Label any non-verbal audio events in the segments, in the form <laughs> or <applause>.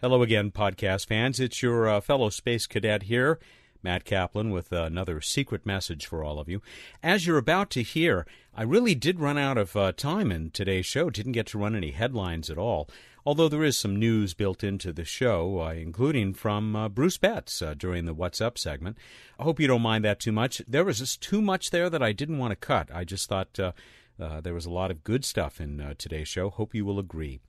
Hello again, podcast fans. It's your uh, fellow space cadet here, Matt Kaplan, with another secret message for all of you. As you're about to hear, I really did run out of uh, time in today's show. Didn't get to run any headlines at all. Although there is some news built into the show, uh, including from uh, Bruce Betts uh, during the What's Up segment. I hope you don't mind that too much. There was just too much there that I didn't want to cut. I just thought uh, uh, there was a lot of good stuff in uh, today's show. Hope you will agree.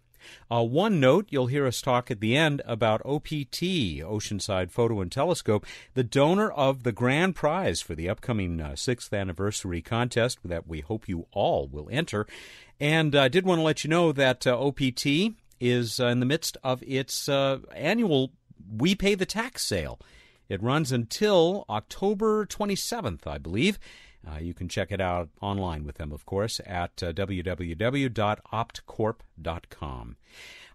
Uh, one note, you'll hear us talk at the end about OPT, Oceanside Photo and Telescope, the donor of the grand prize for the upcoming uh, sixth anniversary contest that we hope you all will enter. And I uh, did want to let you know that uh, OPT is uh, in the midst of its uh, annual We Pay the Tax sale. It runs until October 27th, I believe. Uh, you can check it out online with them, of course, at uh, www.optcorp.com.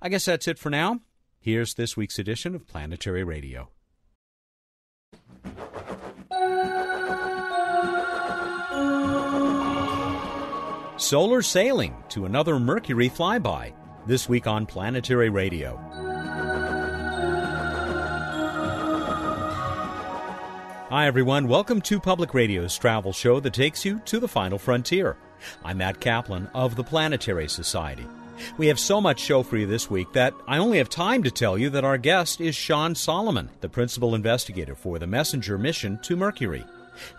I guess that's it for now. Here's this week's edition of Planetary Radio. Solar sailing to another Mercury flyby. This week on Planetary Radio. Hi, everyone. Welcome to Public Radio's travel show that takes you to the final frontier. I'm Matt Kaplan of the Planetary Society. We have so much show for you this week that I only have time to tell you that our guest is Sean Solomon, the principal investigator for the Messenger mission to Mercury.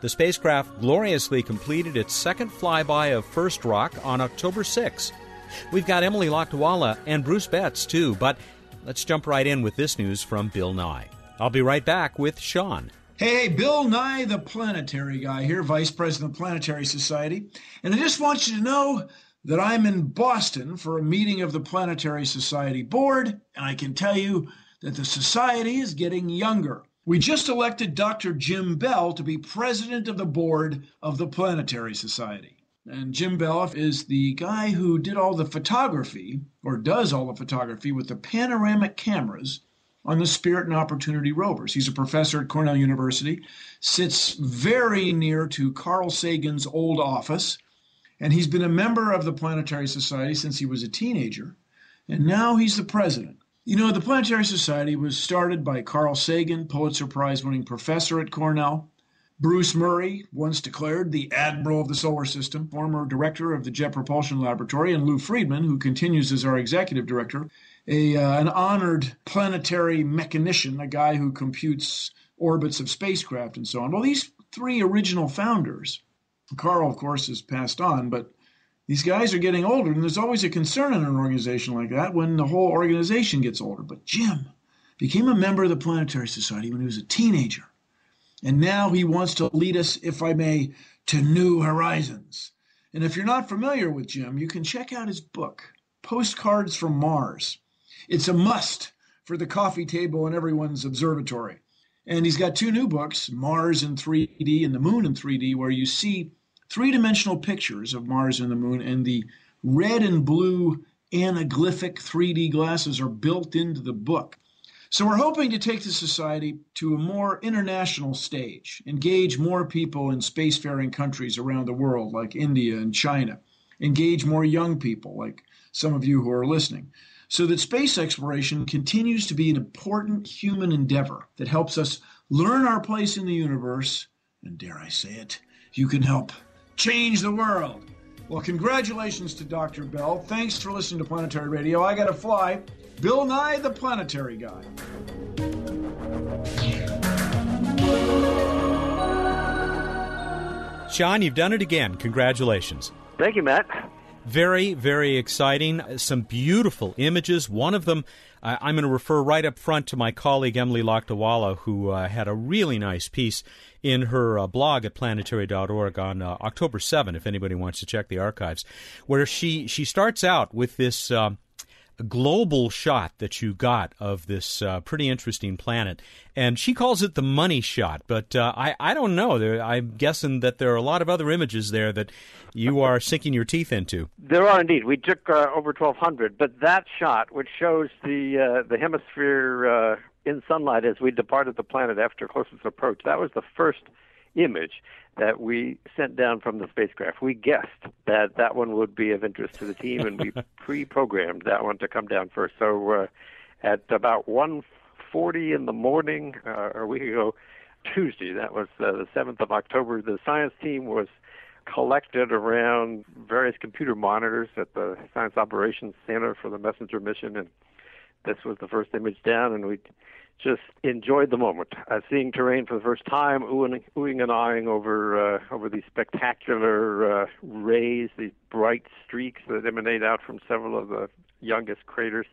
The spacecraft gloriously completed its second flyby of First Rock on October 6. We've got Emily Lakdawalla and Bruce Betts, too, but let's jump right in with this news from Bill Nye. I'll be right back with Sean. Hey, Bill Nye, the planetary guy here, Vice President of the Planetary Society. And I just want you to know that I'm in Boston for a meeting of the Planetary Society Board, and I can tell you that the Society is getting younger. We just elected Dr. Jim Bell to be president of the board of the Planetary Society. And Jim Bell is the guy who did all the photography, or does all the photography, with the panoramic cameras on the Spirit and Opportunity rovers. He's a professor at Cornell University, sits very near to Carl Sagan's old office, and he's been a member of the Planetary Society since he was a teenager, and now he's the president. You know, the Planetary Society was started by Carl Sagan, Pulitzer Prize winning professor at Cornell. Bruce Murray, once declared the Admiral of the Solar System, former director of the Jet Propulsion Laboratory, and Lou Friedman, who continues as our executive director, a uh, an honored planetary mechanician, a guy who computes orbits of spacecraft and so on. Well, these three original founders, Carl, of course, has passed on, but these guys are getting older, and there's always a concern in an organization like that when the whole organization gets older. But Jim became a member of the Planetary Society when he was a teenager, and now he wants to lead us, if I may, to new horizons. And if you're not familiar with Jim, you can check out his book, Postcards from Mars. It's a must for the coffee table in everyone's observatory. And he's got two new books, Mars in 3D and the Moon in 3D, where you see three dimensional pictures of Mars and the Moon, and the red and blue anaglyphic 3D glasses are built into the book. So we're hoping to take the society to a more international stage, engage more people in spacefaring countries around the world, like India and China, engage more young people, like some of you who are listening so that space exploration continues to be an important human endeavor that helps us learn our place in the universe, and dare I say it, you can help change the world. Well, congratulations to Dr. Bell. Thanks for listening to Planetary Radio. I got to fly. Bill Nye, the planetary guy. Sean, you've done it again. Congratulations. Thank you, Matt. Very, very exciting. Some beautiful images. One of them, uh, I'm going to refer right up front to my colleague Emily Lakdawalla, who uh, had a really nice piece in her uh, blog at planetary.org on uh, October 7, if anybody wants to check the archives, where she, she starts out with this um, global shot that you got of this uh, pretty interesting planet. And she calls it the money shot, but uh, I, I don't know. There, I'm guessing that there are a lot of other images there that you are sinking your teeth into. There are indeed. We took uh, over 1,200, but that shot, which shows the uh, the hemisphere uh, in sunlight as we departed the planet after closest approach, that was the first image that we sent down from the spacecraft. We guessed that that one would be of interest to the team, and we <laughs> pre-programmed that one to come down first. So, uh, at about 1:40 in the morning uh, a week ago, Tuesday. That was uh, the 7th of October. The science team was collected around various computer monitors at the Science Operations Center for the Messenger mission, and this was the first image down, and we just enjoyed the moment, uh, seeing terrain for the first time, oohing, oohing and eyeing over uh, over these spectacular uh, rays, these bright streaks that emanate out from several of the youngest craters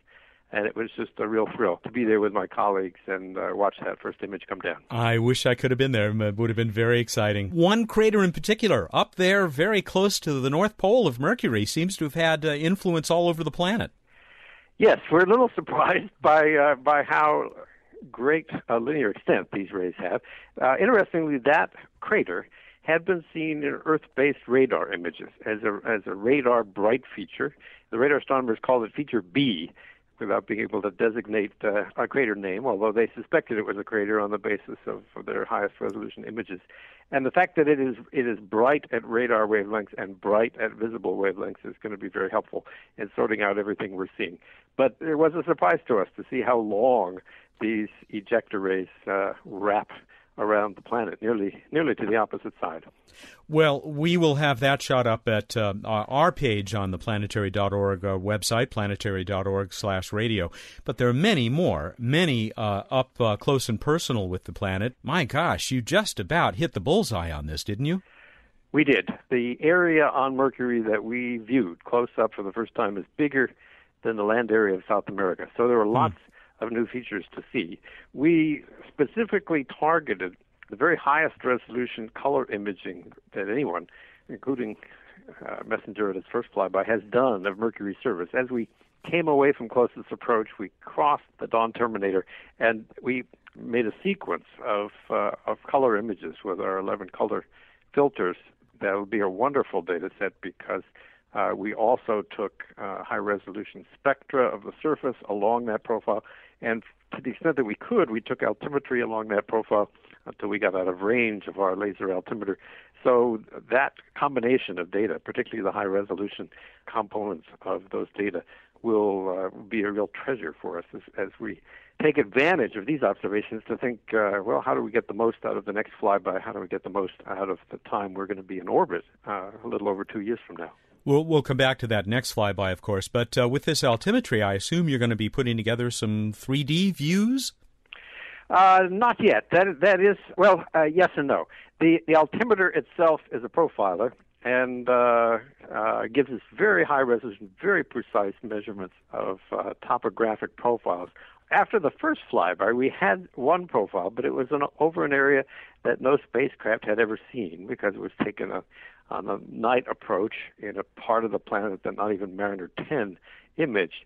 and it was just a real thrill to be there with my colleagues and uh, watch that first image come down. I wish I could have been there. It would have been very exciting. One crater in particular, up there very close to the North Pole of Mercury, seems to have had uh, influence all over the planet. Yes, we're a little <laughs> surprised by uh, by how great a linear extent these rays have. Uh, interestingly, that crater had been seen in Earth-based radar images as a as a radar bright feature. The radar astronomers called it feature B, without being able to designate uh, a crater name, although they suspected it was a crater on the basis of, of their highest resolution images. And the fact that it is it is bright at radar wavelengths and bright at visible wavelengths is going to be very helpful in sorting out everything we're seeing. But it was a surprise to us to see how long these ejecta rays uh, wrap around the planet, nearly nearly to the opposite side. Well, we will have that shot up at uh, our page on the planetary.org uh, website, planetary.org slash radio. But there are many more, many uh, up uh, close and personal with the planet. My gosh, you just about hit the bullseye on this, didn't you? We did. The area on Mercury that we viewed close up for the first time is bigger than the land area of South America. So there were hmm. lots of new features to see. We specifically targeted the very highest resolution color imaging that anyone, including uh, Messenger at its first flyby, has done of Mercury surface. As we came away from closest approach, we crossed the dawn terminator, and we made a sequence of uh, of color images with our 11 color filters. That will be a wonderful data set because uh, we also took uh, high resolution spectra of the surface along that profile, and to the extent that we could, we took altimetry along that profile until we got out of range of our laser altimeter. So that combination of data, particularly the high resolution components of those data, will uh, be a real treasure for us as, as we take advantage of these observations to think, uh, well, how do we get the most out of the next flyby? How do we get the most out of the time we're going to be in orbit uh, a little over two years from now? We'll, we'll come back to that next flyby, of course. But uh, with this altimetry, I assume you're going to be putting together some 3D views? Uh, not yet. That that is well, uh, yes and no. The the altimeter itself is a profiler and uh, uh, gives us very high resolution, very precise measurements of uh, topographic profiles. After the first flyby, we had one profile, but it was an, over an area that no spacecraft had ever seen because it was taken a, on a night approach in a part of the planet that not even Mariner 10 imaged.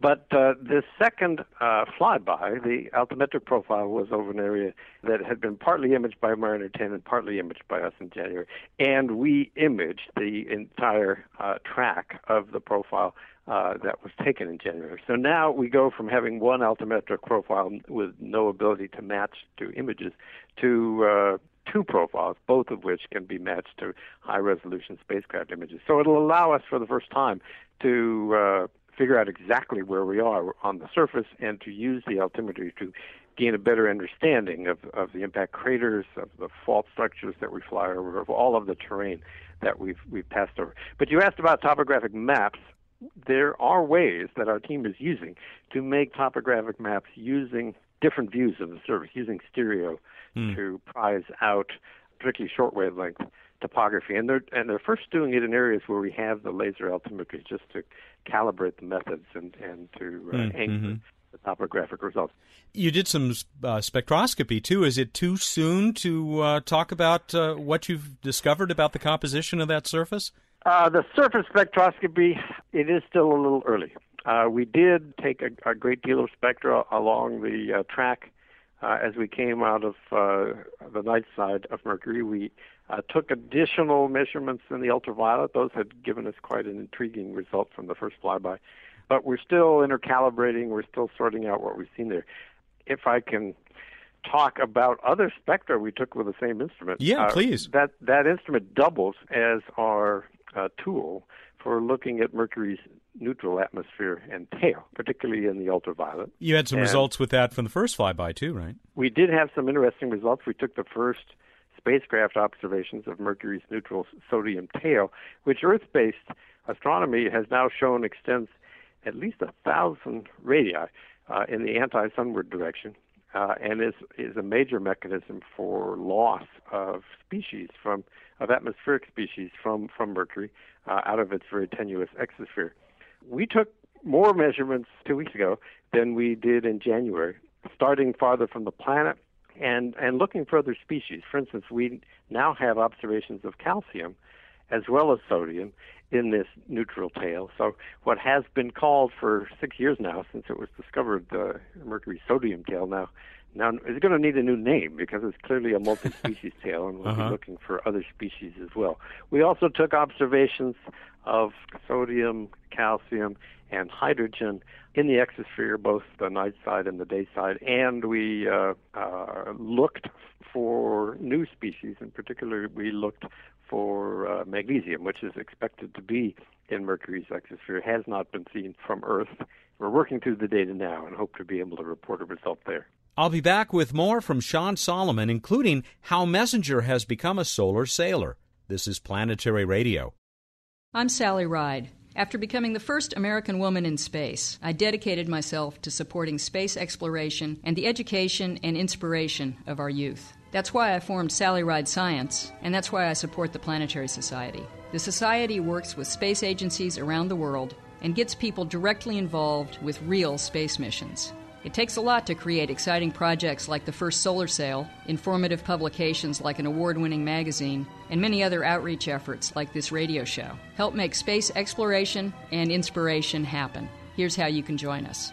But uh, the second uh, flyby, the altimetric profile was over an area that had been partly imaged by Mariner 10 and partly imaged by us in January. And we imaged the entire uh, track of the profile uh, that was taken in January. So now we go from having one altimetric profile with no ability to match to images to uh, two profiles, both of which can be matched to high resolution spacecraft images. So it'll allow us for the first time to uh, figure out exactly where we are on the surface and to use the altimetry to gain a better understanding of, of the impact craters, of the fault structures that we fly over, of all of the terrain that we've we've passed over. But you asked about topographic maps. There are ways that our team is using to make topographic maps using different views of the surface, using stereo mm. to prize out particularly short wavelength topography. And they're and they're first doing it in areas where we have the laser altimetry just to calibrate the methods and and to uh, mm, anchor mm-hmm. the topographic results. You did some uh, spectroscopy too. Is it too soon to uh, talk about uh, what you've discovered about the composition of that surface? Uh, the surface spectroscopy, it is still a little early. Uh, we did take a, a, great deal of spectra along the track uh, as we came out of uh, the night side of Mercury. We uh, took additional measurements in the ultraviolet. Those had given us quite an intriguing result from the first flyby. But we're still intercalibrating. We're still sorting out what we've seen there. If I can talk about other spectra we took with the same instrument. Yeah, uh, please. That that instrument doubles as our uh, tool for looking at Mercury's neutral atmosphere and tail, particularly in the ultraviolet. You had some And results with that from the first flyby, too, right? We did have some interesting results. We took the first spacecraft observations of Mercury's neutral sodium tail, which Earth based astronomy has now shown extends at least a thousand radii uh, in the anti sunward direction. Uh, and is is a major mechanism for loss of species from of atmospheric species from from Mercury uh, out of its very tenuous exosphere. We took more measurements two weeks ago than we did in January, starting farther from the planet and and looking for other species. For instance, we now have observations of calcium as well as sodium in this neutral tail. So what has been called for six years now, since it was discovered, the Mercury sodium tail now now it's going to need a new name because it's clearly a multi-species <laughs> tail, and we'll Uh-huh. be looking for other species as well. We also took observations of sodium, calcium, and hydrogen in the exosphere, both the night side and the day side, and we uh, uh, looked for new species. In particular, we looked for uh, magnesium, which is expected to be in Mercury's exosphere, has not been seen from Earth. We're working through the data now and hope to be able to report a result there. I'll be back with more from Sean Solomon, including how Messenger has become a solar sailor. This is Planetary Radio. I'm Sally Ride. After becoming the first American woman in space, I dedicated myself to supporting space exploration and the education and inspiration of our youth. That's why I formed Sally Ride Science, and that's why I support the Planetary Society. The Society works with space agencies around the world and gets people directly involved with real space missions. It takes a lot to create exciting projects like the first solar sail, informative publications like an award winning magazine, and many other outreach efforts like this radio show. Help make space exploration and inspiration happen. Here's how you can join us.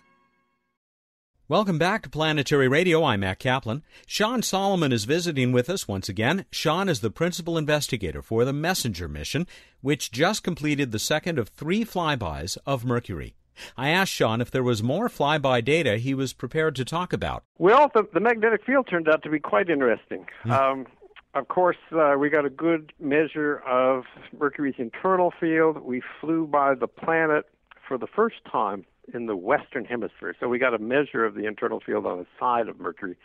Welcome back to Planetary Radio. I'm Matt Kaplan. Sean Solomon is visiting with us once again. Sean is the principal investigator for the Messenger mission, which just completed the second of three flybys of Mercury. I asked Sean if there was more flyby data he was prepared to talk about. Well, the, the magnetic field turned out to be quite interesting. Um, of course, uh, we got a good measure of Mercury's internal field. We flew by the planet for the first time in the western hemisphere, so we got a measure of the internal field on the side of Mercury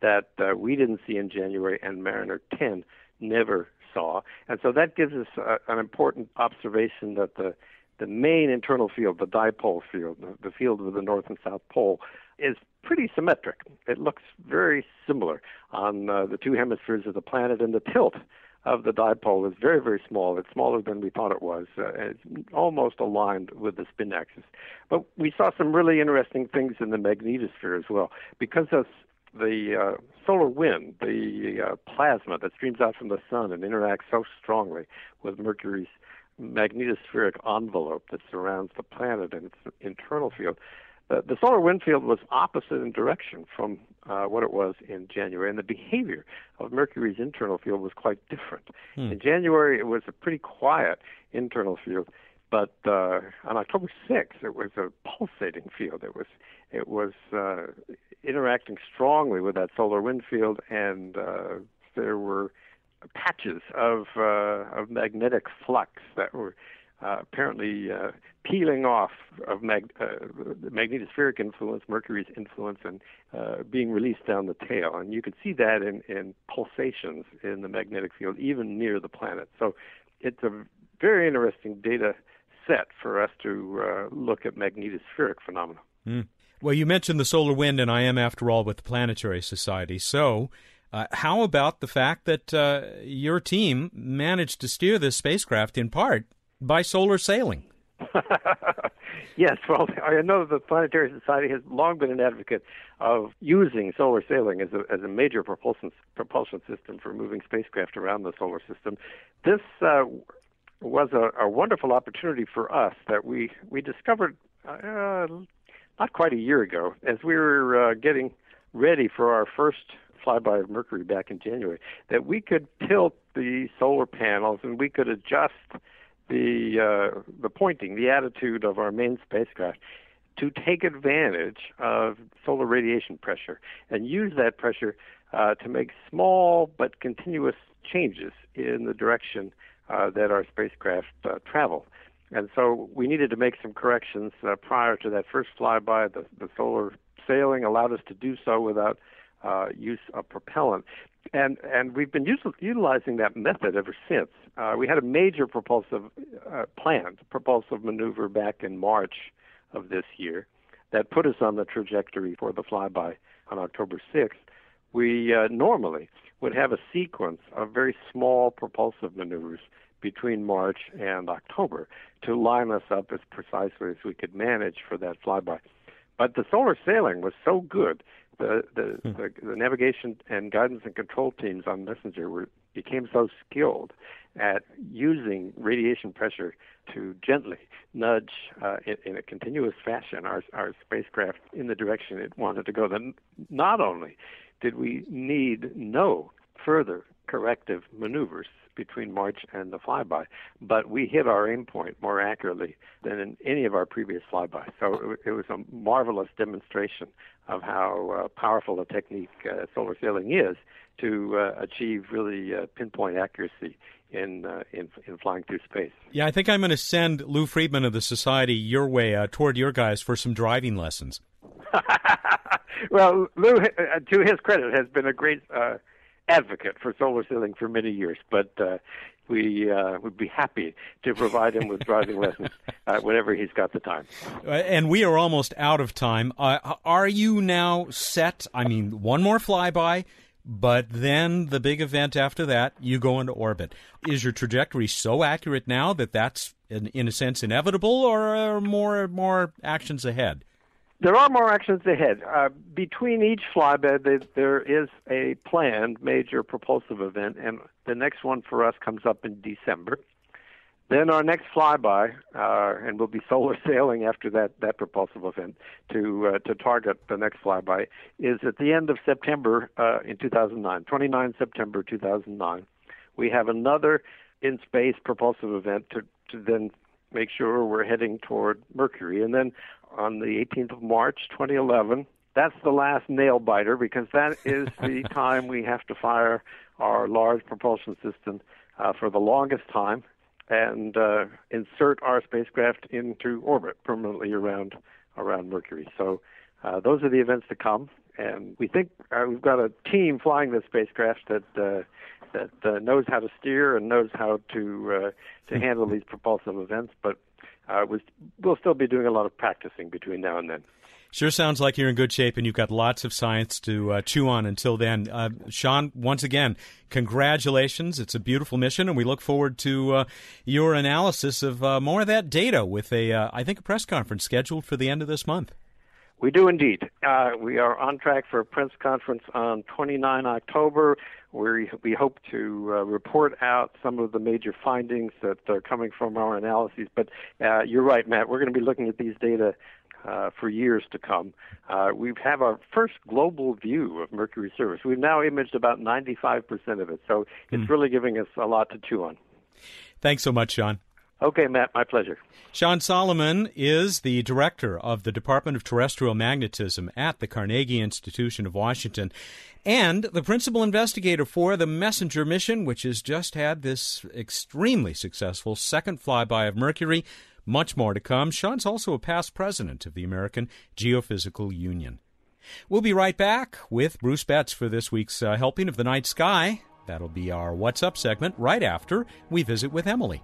that uh, we didn't see in January, and Mariner 10 never saw. And so that gives us uh, an important observation that the the main internal field, the dipole field, the, field of the north and south pole, is pretty symmetric. It looks very similar on uh, the two hemispheres of the planet, and the tilt of the dipole is very, very small. It's smaller than we thought it was. Uh, it's almost aligned with the spin axis. But we saw some really interesting things in the magnetosphere as well. Because of the uh, solar wind, the uh, plasma that streams out from the sun and interacts so strongly with Mercury's magnetospheric envelope that surrounds the planet and its internal field. The, the solar wind field was opposite in direction from uh, what it was in January, and the behavior of Mercury's internal field was quite different. In January, it was a pretty quiet internal field, but uh, on October 6th, it was a pulsating field. It was it was uh, interacting strongly with that solar wind field, and uh, there were patches of uh, of magnetic flux that were uh, apparently uh, peeling off of mag- uh, the magnetospheric influence, Mercury's influence, and uh, being released down the tail. And you could see that in, in pulsations in the magnetic field, even near the planet. So it's a very interesting data set for us to uh, look at magnetospheric phenomena. Well, you mentioned the solar wind, and I am, after all, with the Planetary Society. So, uh, how about the fact that uh, your team managed to steer this spacecraft in part by solar sailing? <laughs> yes, well, I know the Planetary Society has long been an advocate of using solar sailing as a, as a major propulsion propulsion system for moving spacecraft around the solar system. This uh, was a, a wonderful opportunity for us that we we discovered uh, not quite a year ago, as we were uh, getting ready for our first flyby of Mercury back in January, that we could tilt the solar panels and we could adjust the uh, the pointing, the attitude of our main spacecraft to take advantage of solar radiation pressure and use that pressure uh, to make small but continuous changes in the direction uh, that our spacecraft uh, travel. And so we needed to make some corrections uh, prior to that first flyby. The, the solar sailing allowed us to do so without uh, use of propellant. And, and we've been util- utilizing that method ever since. Uh, we had a major propulsive uh, planned propulsive maneuver back in March of this year that put us on the trajectory for the flyby on October 6th. We uh, normally would have a sequence of very small propulsive maneuvers between March and October to line us up as precisely as we could manage for that flyby. But the solar sailing was so good, the the, hmm. the, the navigation and guidance and control teams on Messenger were became so skilled at using radiation pressure to gently nudge uh, in, in, a continuous fashion our, our spacecraft in the direction it wanted to go. Then not only did we need no further corrective maneuvers between March and the flyby, but we hit our aim point more accurately than in any of our previous flybys. So it was a marvelous demonstration of how uh, powerful a technique uh, solar sailing is to uh, achieve really uh, pinpoint accuracy in, uh, in, in flying through space. Yeah, I think I'm going to send Lou Friedman of the Society your way uh, toward your guys for some driving lessons. <laughs> well, Lou, to his credit, has been a great uh, advocate for solar sailing for many years, but uh, we uh, would be happy to provide him with driving <laughs> lessons uh, whenever he's got the time. Uh, and we are almost out of time. Uh, are you now set? I mean, one more flyby, but then the big event after that, you go into orbit. Is your trajectory so accurate now that that's, in, in a sense, inevitable, or more more actions ahead? There are more actions ahead. Uh, between each flyby, there is a planned major propulsive event, and the next one for us comes up in December. Then our next flyby, uh, and we'll be solar <laughs> sailing after that, that propulsive event to uh, to target the next flyby, is at the end of September uh, in 2009, 29 September 2009. We have another in space propulsive event to, to then make sure we're heading toward Mercury. And then on the 18th of March 2011, that's the last nail biter because that is <laughs> the time we have to fire our large propulsion system uh, for the longest time and uh, insert our spacecraft into orbit permanently around around Mercury. So uh, those are the events to come, and we think uh, we've got a team flying this spacecraft that uh, that uh, knows how to steer and knows how to uh, to handle these propulsive events. But uh, we'll still be doing a lot of practicing between now and then. Sure sounds like you're in good shape and you've got lots of science to uh, chew on until then. Uh, Sean, once again, congratulations. It's a beautiful mission, and we look forward to uh, your analysis of uh, more of that data with a, uh, I think, a press conference scheduled for the end of this month. We do indeed. Uh, we are on track for a press conference on 29 October. We we hope to uh, report out some of the major findings that are coming from our analyses. But uh, you're right, Matt. We're going to be looking at these data uh, for years to come. Uh, we have our first global view of Mercury surface. We've now imaged about 95% of it, so it's mm. really giving us a lot to chew on. Thanks so much, Sean. Okay, Matt, my pleasure. Sean Solomon is the director of the Department of Terrestrial Magnetism at the Carnegie Institution of Washington and the principal investigator for the Messenger mission, which has just had this extremely successful second flyby of Mercury. Much more to come. Sean's also a past president of the American Geophysical Union. We'll be right back with Bruce Betts for this week's uh, Helping of the Night Sky. That'll be our What's Up segment right after we visit with Emily.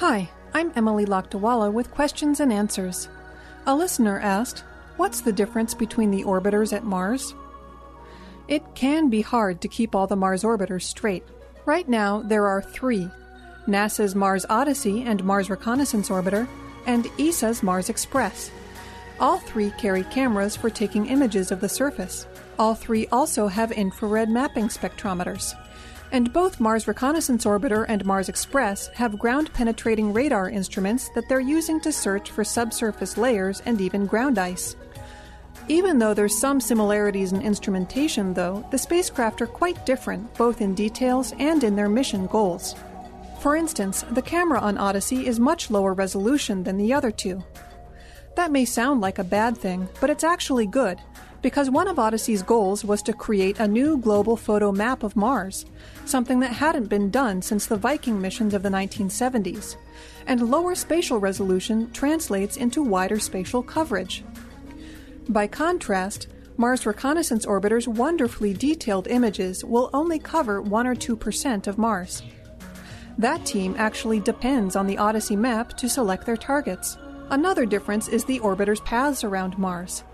Hi, I'm Emily Lakdawalla with questions and answers. A listener asked, What's the difference between the orbiters at Mars? It can be hard to keep all the Mars orbiters straight. Right now, there are three NASA's Mars Odyssey and Mars Reconnaissance Orbiter, and ESA's Mars Express. All three carry cameras for taking images of the surface. All three also have infrared mapping spectrometers. And both Mars Reconnaissance Orbiter and Mars Express have ground penetrating radar instruments that they're using to search for subsurface layers and even ground ice. Even though there's some similarities in instrumentation, though, the spacecraft are quite different both in details and in their mission goals. For instance, the camera on Odyssey is much lower resolution than the other two. That may sound like a bad thing, but it's actually good, because one of Odyssey's goals was to create a new global photo map of Mars, something that hadn't been done since the Viking missions of the 1970s. And lower spatial resolution translates into wider spatial coverage. By contrast, Mars Reconnaissance Orbiter's wonderfully detailed images will only cover 1 or 2% of Mars. That team actually depends on the Odyssey map to select their targets. Another difference is the orbiter's paths around Mars.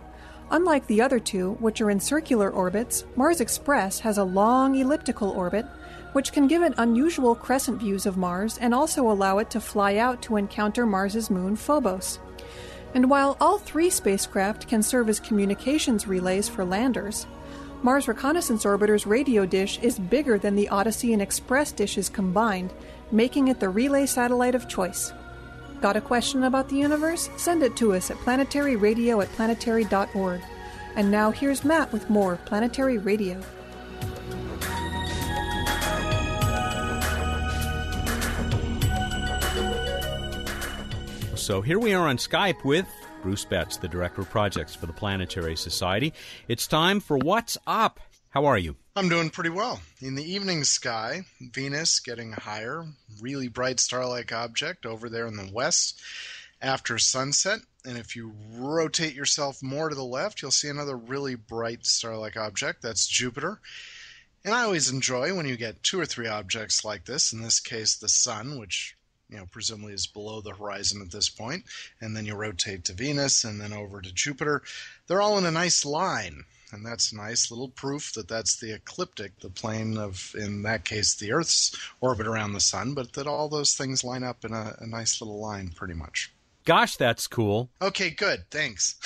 Unlike the other two, which are in circular orbits, Mars Express has a long elliptical orbit, which can give it unusual crescent views of Mars and also allow it to fly out to encounter Mars's moon Phobos. And while all three spacecraft can serve as communications relays for landers, Mars Reconnaissance Orbiter's radio dish is bigger than the Odyssey and Express dishes combined, making it the relay satellite of choice. Got a question about the universe? Send it to us at planetaryradio at planetary.org. And now here's Matt with more Planetary Radio. So here we are on Skype with Bruce Betts, the Director of Projects for the Planetary Society. It's time for What's Up. How are you? I'm doing pretty well. In the evening sky, Venus getting higher, really bright star like object over there in the west after sunset. And if you rotate yourself more to the left, you'll see another really bright star like object. That's Jupiter. And I always enjoy when you get two or three objects like this, in this case, the Sun, which you know, presumably is below the horizon at this point, and then you rotate to Venus and then over to Jupiter. They're all in a nice line and that's nice little proof that that's the ecliptic, the plane of, in that case, the Earth's orbit around the sun, but that all those things line up in a, a nice little line pretty much. Gosh, that's cool. Okay, good. Thanks.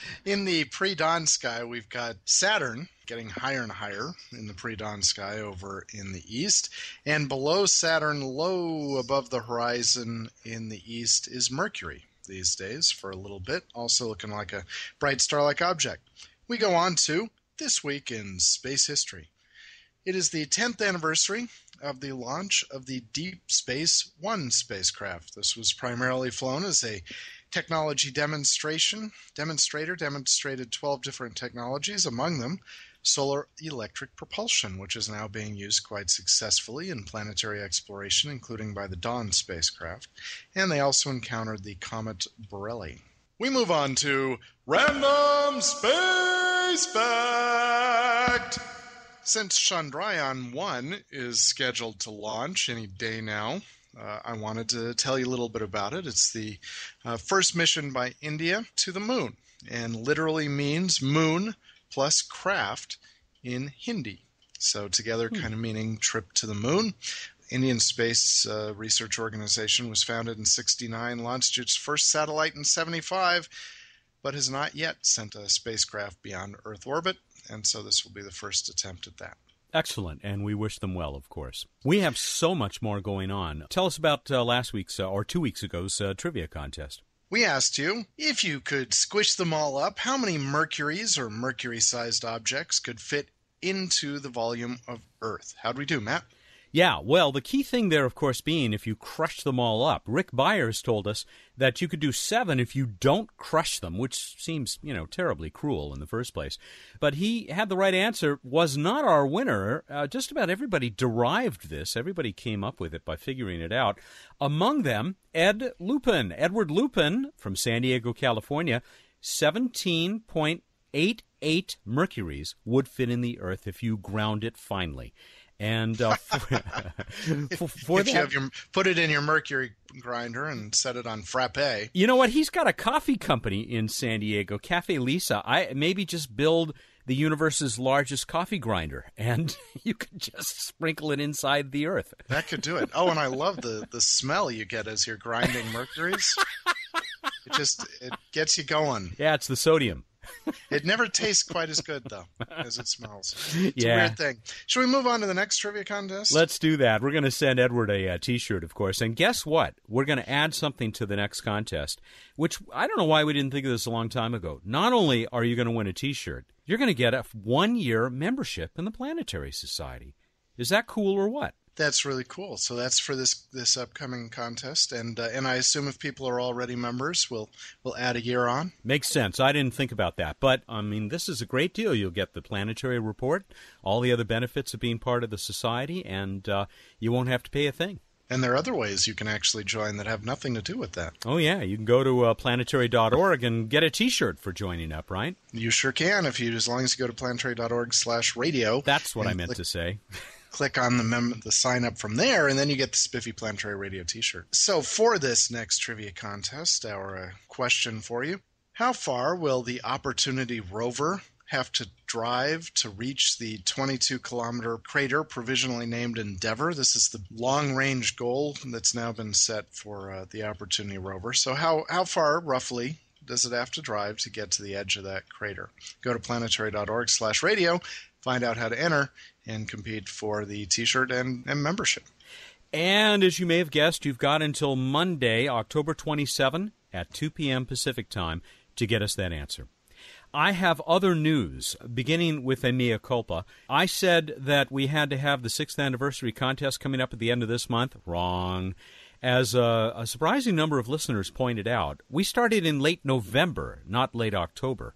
<laughs> in the pre dawn sky, we've got Saturn getting higher and higher in the pre dawn sky over in the east. And below Saturn, low above the horizon in the east, is Mercury these days for a little bit, also looking like a bright star like object we go on to This Week in Space History. It is the 10th anniversary of the launch of the Deep Space One spacecraft. This was primarily flown as a technology demonstration. Demonstrator demonstrated 12 different technologies, among them solar electric propulsion, which is now being used quite successfully in planetary exploration, including by the Dawn spacecraft. And they also encountered the comet Borrelly. We move on to Random Space Fact. Since Chandrayaan 1 is scheduled to launch any day now, uh, I wanted to tell you a little bit about it. It's the uh, first mission by India to the moon, and literally means moon plus craft in Hindi. So, together, hmm. kind of meaning trip to the moon. Indian Space uh, Research Organization was founded in 69, launched its first satellite in 75, but has not yet sent a spacecraft beyond Earth orbit, and so this will be the first attempt at that. Excellent, and we wish them well, of course. We have so much more going on. Tell us about uh, last week's, uh, or two weeks ago's, uh, trivia contest. We asked you if you could squish them all up, how many Mercuries or Mercury sized objects could fit into the volume of Earth? How'd we do, Matt? Yeah, well, the key thing there, of course, being if you crush them all up. Rick Byers told us that you could do seven if you don't crush them, which seems, you know, terribly cruel in the first place. But he had the right answer, was not our winner. Uh, just about everybody derived this. Everybody came up with it by figuring it out. Among them, Ed Lupin, Edward Lupin from San Diego, California, 17.88 mercuries would fit in the Earth if you ground it finely. And uh, <laughs> <laughs> for, for, that, you have your, put it in your mercury grinder and set it on frappe. You know what? He's got a coffee company in San Diego, Cafe Lisa. I maybe just build the universe's largest coffee grinder, and <laughs> you could just sprinkle it inside the earth. That could do it. Oh, and I love the the smell you get as you're grinding mercuries. it just it gets you going. Yeah, it's the sodium. <laughs> it never tastes quite as good though as it smells. It's Yeah. a weird thing. Should we move on to the next trivia contest? Let's do that. We're going to send Edward a, uh T-shirt, of course. And guess what? We're going to add something to the next contest, which I don't know why we didn't think of this a long time ago. Not only are you going to win a T-shirt, you're going to get a one-year membership in the Planetary Society. Is that cool or what? That's really cool. So that's for this this upcoming contest, and uh, and I assume if people are already members, we'll we'll add a year on. Makes sense. I didn't think about that. But, I mean, this is a great deal. You'll get the planetary report, all the other benefits of being part of the society, and uh, you won't have to pay a thing. And there are other ways you can actually join that have nothing to do with that. Oh, yeah. You can go to uh, planetary.org and get a t shirt for joining up, right? You sure can if you as long as you go to planetary.org/radio. That's what I meant click, to say. <laughs> click on the mem- the sign up from there, and then you get the Spiffy Planetary Radio T-shirt. So for this next trivia contest, our uh, question for you: How far will the Opportunity rover have to drive to reach the 22 kilometer crater provisionally named Endeavour? This is the long range goal that's now been set for uh, the Opportunity rover. So how how far roughly? Does it have to drive to get to the edge of that crater? Go to planetary.org/radio, find out how to enter, and compete for the T-shirt and, and membership. And as you may have guessed, you've got until Monday, October 27 at 2 p.m. Pacific time to get us that answer. I have other news, beginning with a mea culpa. I said that we had to have the sixth anniversary contest coming up at the end of this month. Wrong. As a, a surprising number of listeners pointed out, we started in late November, not late October.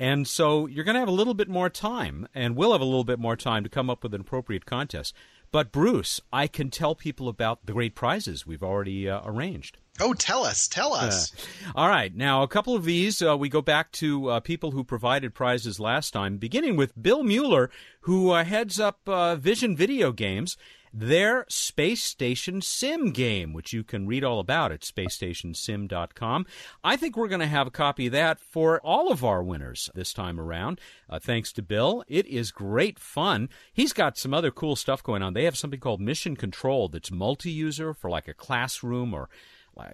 And so you're going to have a little bit more time, and we'll have a little bit more time to come up with an appropriate contest. But, Bruce, I can tell people about the great prizes we've already uh, arranged. Oh, tell us, tell us. All right. Now, a couple of these, uh, we go back to uh, people who provided prizes last time, beginning with Bill Mueller, who uh, heads up uh, Vision Video Games, their Space Station Sim game, which you can read all about at spacestationsim.com. I think we're going to have a copy of that for all of our winners this time around, uh, thanks to Bill. It is great fun. He's got some other cool stuff going on. They have something called Mission Control that's multi user for like a classroom or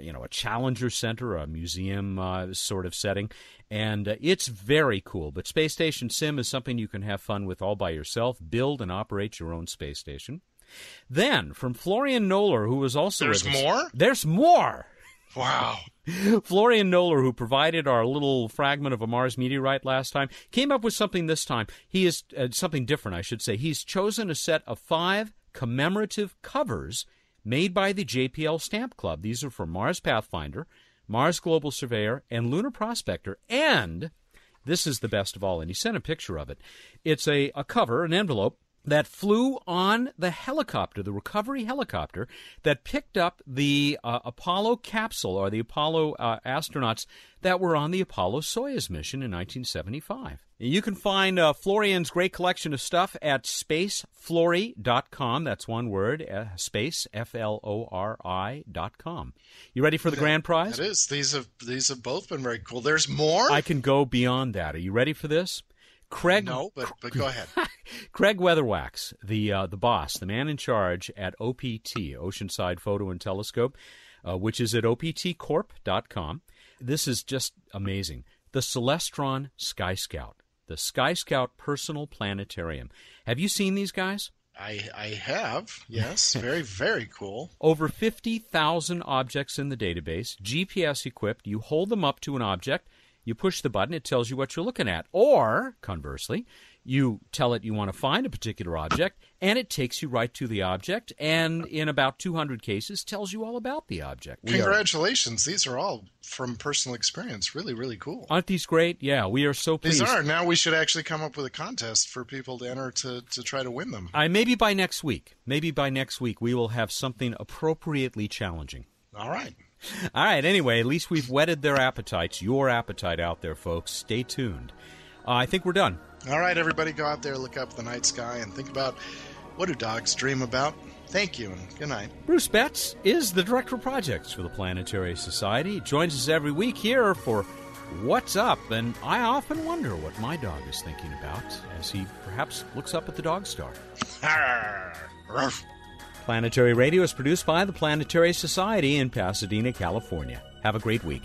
you know, a challenger center, a museum uh, sort of setting, and uh, it's very cool. But Space Station Sim is something you can have fun with all by yourself. Build and operate your own space station. Then, from Florian Noller, who was also There's us- more? There's more. Wow. <laughs> Florian Noller, who provided our little fragment of a Mars meteorite last time, came up with something this time. He is uh, something different, I should say. He's chosen a set of five commemorative covers made by the JPL Stamp Club. These are for Mars Pathfinder, Mars Global Surveyor, and Lunar Prospector. And this is the best of all, and he sent a picture of it. It's a, a cover, an envelope that flew on the helicopter, the recovery helicopter that picked up the uh, Apollo capsule or the Apollo uh, astronauts that were on the Apollo Soyuz mission in 1975. You can find uh, Florian's great collection of stuff at spaceflori.com. That's one word, uh, space, F L O R I dot com. You ready for the grand prize? It is. These have these have both been very cool. There's more? I can go beyond that. Are you ready for this? Craig no, but but go ahead. <laughs> Craig Weatherwax, the uh, the boss, the man in charge at OPT, Oceanside Photo and Telescope, uh, which is at optcorp.com. This is just amazing. The Celestron Sky Scout, the Sky Scout Personal Planetarium. Have you seen these guys? I I have. Yes, <laughs> very very cool. Over 50,000 objects in the database, GPS equipped. You hold them up to an object, you push the button, it tells you what you're looking at. Or, conversely, you tell it you want to find a particular object, and it takes you right to the object, and in about 200 cases, tells you all about the object. We are- Congratulations. These are all from personal experience. Really really cool. aren't these great? Yeah, we are so pleased. These are. Now we should actually come up with a contest for people to enter to, to try to win them. I maybe by next week, maybe by next week, we will have something appropriately challenging. All right. All right, anyway, at least we've whetted their appetites, your appetite out there, folks. Stay tuned. Uh, I think we're done. All right, everybody, go out there, look up the night sky, and think about what do dogs dream about. Thank you, and good night. Bruce Betts is the Director of Projects for the Planetary Society. He joins us every week here for What's Up, and I often wonder what my dog is thinking about as he perhaps looks up at the dog star. <laughs> Planetary Radio is produced by the Planetary Society in Pasadena, California. Have a great week.